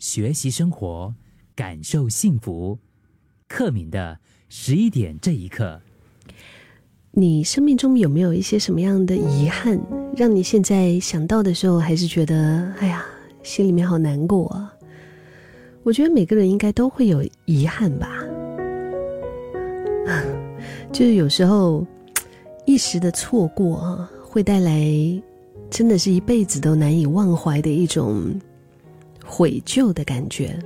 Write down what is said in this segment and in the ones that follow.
学习生活，感受幸福。克敏的十一点这一刻，你生命中有没有一些什么样的遗憾，让你现在想到的时候，还是觉得哎呀，心里面好难过啊？我觉得每个人应该都会有遗憾吧，就是有时候一时的错过，会带来真的是一辈子都难以忘怀的一种悔疚的感觉。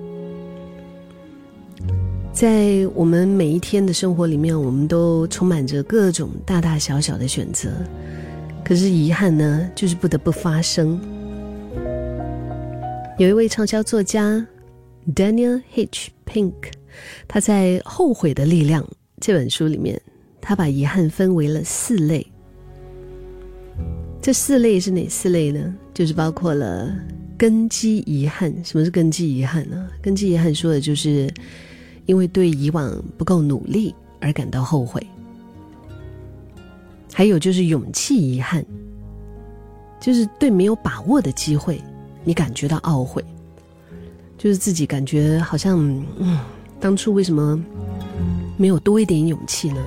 在我们每一天的生活里面，我们都充满着各种大大小小的选择，可是遗憾呢，就是不得不发生。有一位畅销作家。Daniel H. Pink，他在《后悔的力量》这本书里面，他把遗憾分为了四类。这四类是哪四类呢？就是包括了根基遗憾。什么是根基遗憾呢？根基遗憾说的就是因为对以往不够努力而感到后悔。还有就是勇气遗憾，就是对没有把握的机会，你感觉到懊悔。就是自己感觉好像，嗯，当初为什么没有多一点勇气呢？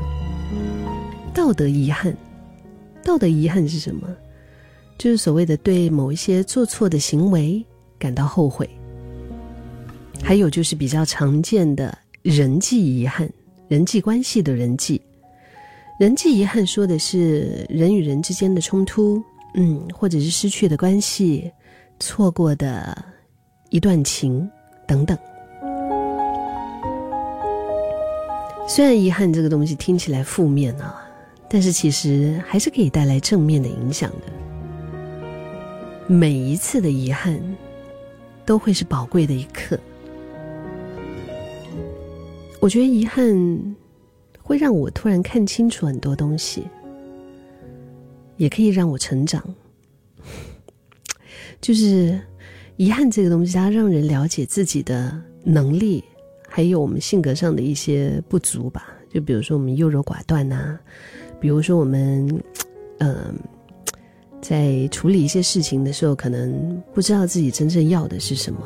道德遗憾，道德遗憾是什么？就是所谓的对某一些做错的行为感到后悔。还有就是比较常见的人际遗憾，人际关系的人际，人际遗憾说的是人与人之间的冲突，嗯，或者是失去的关系，错过的。一段情，等等。虽然遗憾这个东西听起来负面啊，但是其实还是可以带来正面的影响的。每一次的遗憾，都会是宝贵的一刻。我觉得遗憾会让我突然看清楚很多东西，也可以让我成长。就是。遗憾这个东西，它让人了解自己的能力，还有我们性格上的一些不足吧。就比如说我们优柔寡断呐，比如说我们，嗯，在处理一些事情的时候，可能不知道自己真正要的是什么，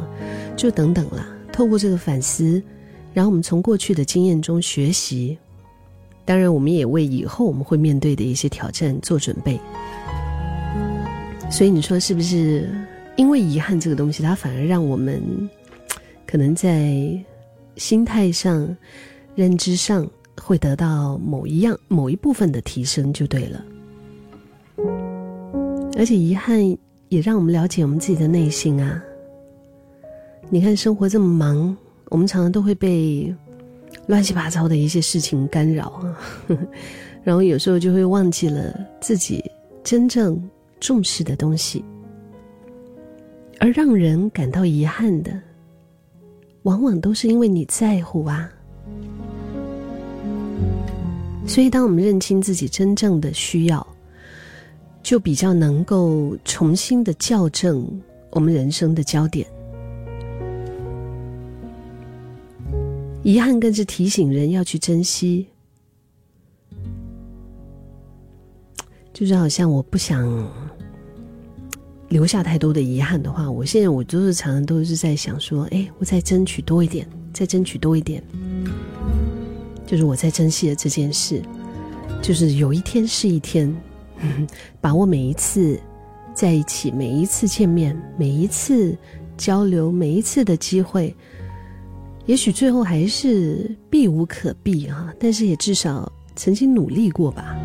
就等等啦。透过这个反思，然后我们从过去的经验中学习，当然我们也为以后我们会面对的一些挑战做准备。所以你说是不是？因为遗憾这个东西，它反而让我们可能在心态上、认知上会得到某一样、某一部分的提升，就对了。而且遗憾也让我们了解我们自己的内心啊。你看，生活这么忙，我们常常都会被乱七八糟的一些事情干扰啊，然后有时候就会忘记了自己真正重视的东西。而让人感到遗憾的，往往都是因为你在乎啊。所以，当我们认清自己真正的需要，就比较能够重新的校正我们人生的焦点。遗憾更是提醒人要去珍惜，就是好像我不想。留下太多的遗憾的话，我现在我都是常常都是在想说，哎，我再争取多一点，再争取多一点，就是我在珍惜的这件事，就是有一天是一天，把握每一次在一起，每一次见面，每一次交流，每一次的机会，也许最后还是避无可避啊，但是也至少曾经努力过吧。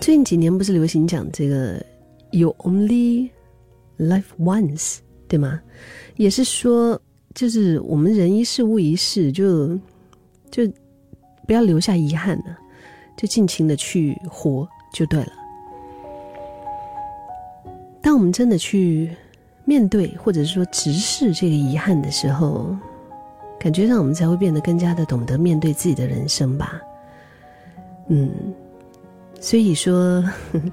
最近几年不是流行讲这个。You only live once，对吗？也是说，就是我们人一世物一世，就就不要留下遗憾呢，就尽情的去活就对了。当我们真的去面对，或者是说直视这个遗憾的时候，感觉上我们才会变得更加的懂得面对自己的人生吧。嗯，所以说。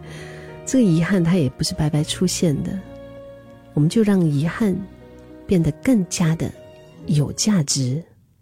这个遗憾，它也不是白白出现的，我们就让遗憾变得更加的有价值。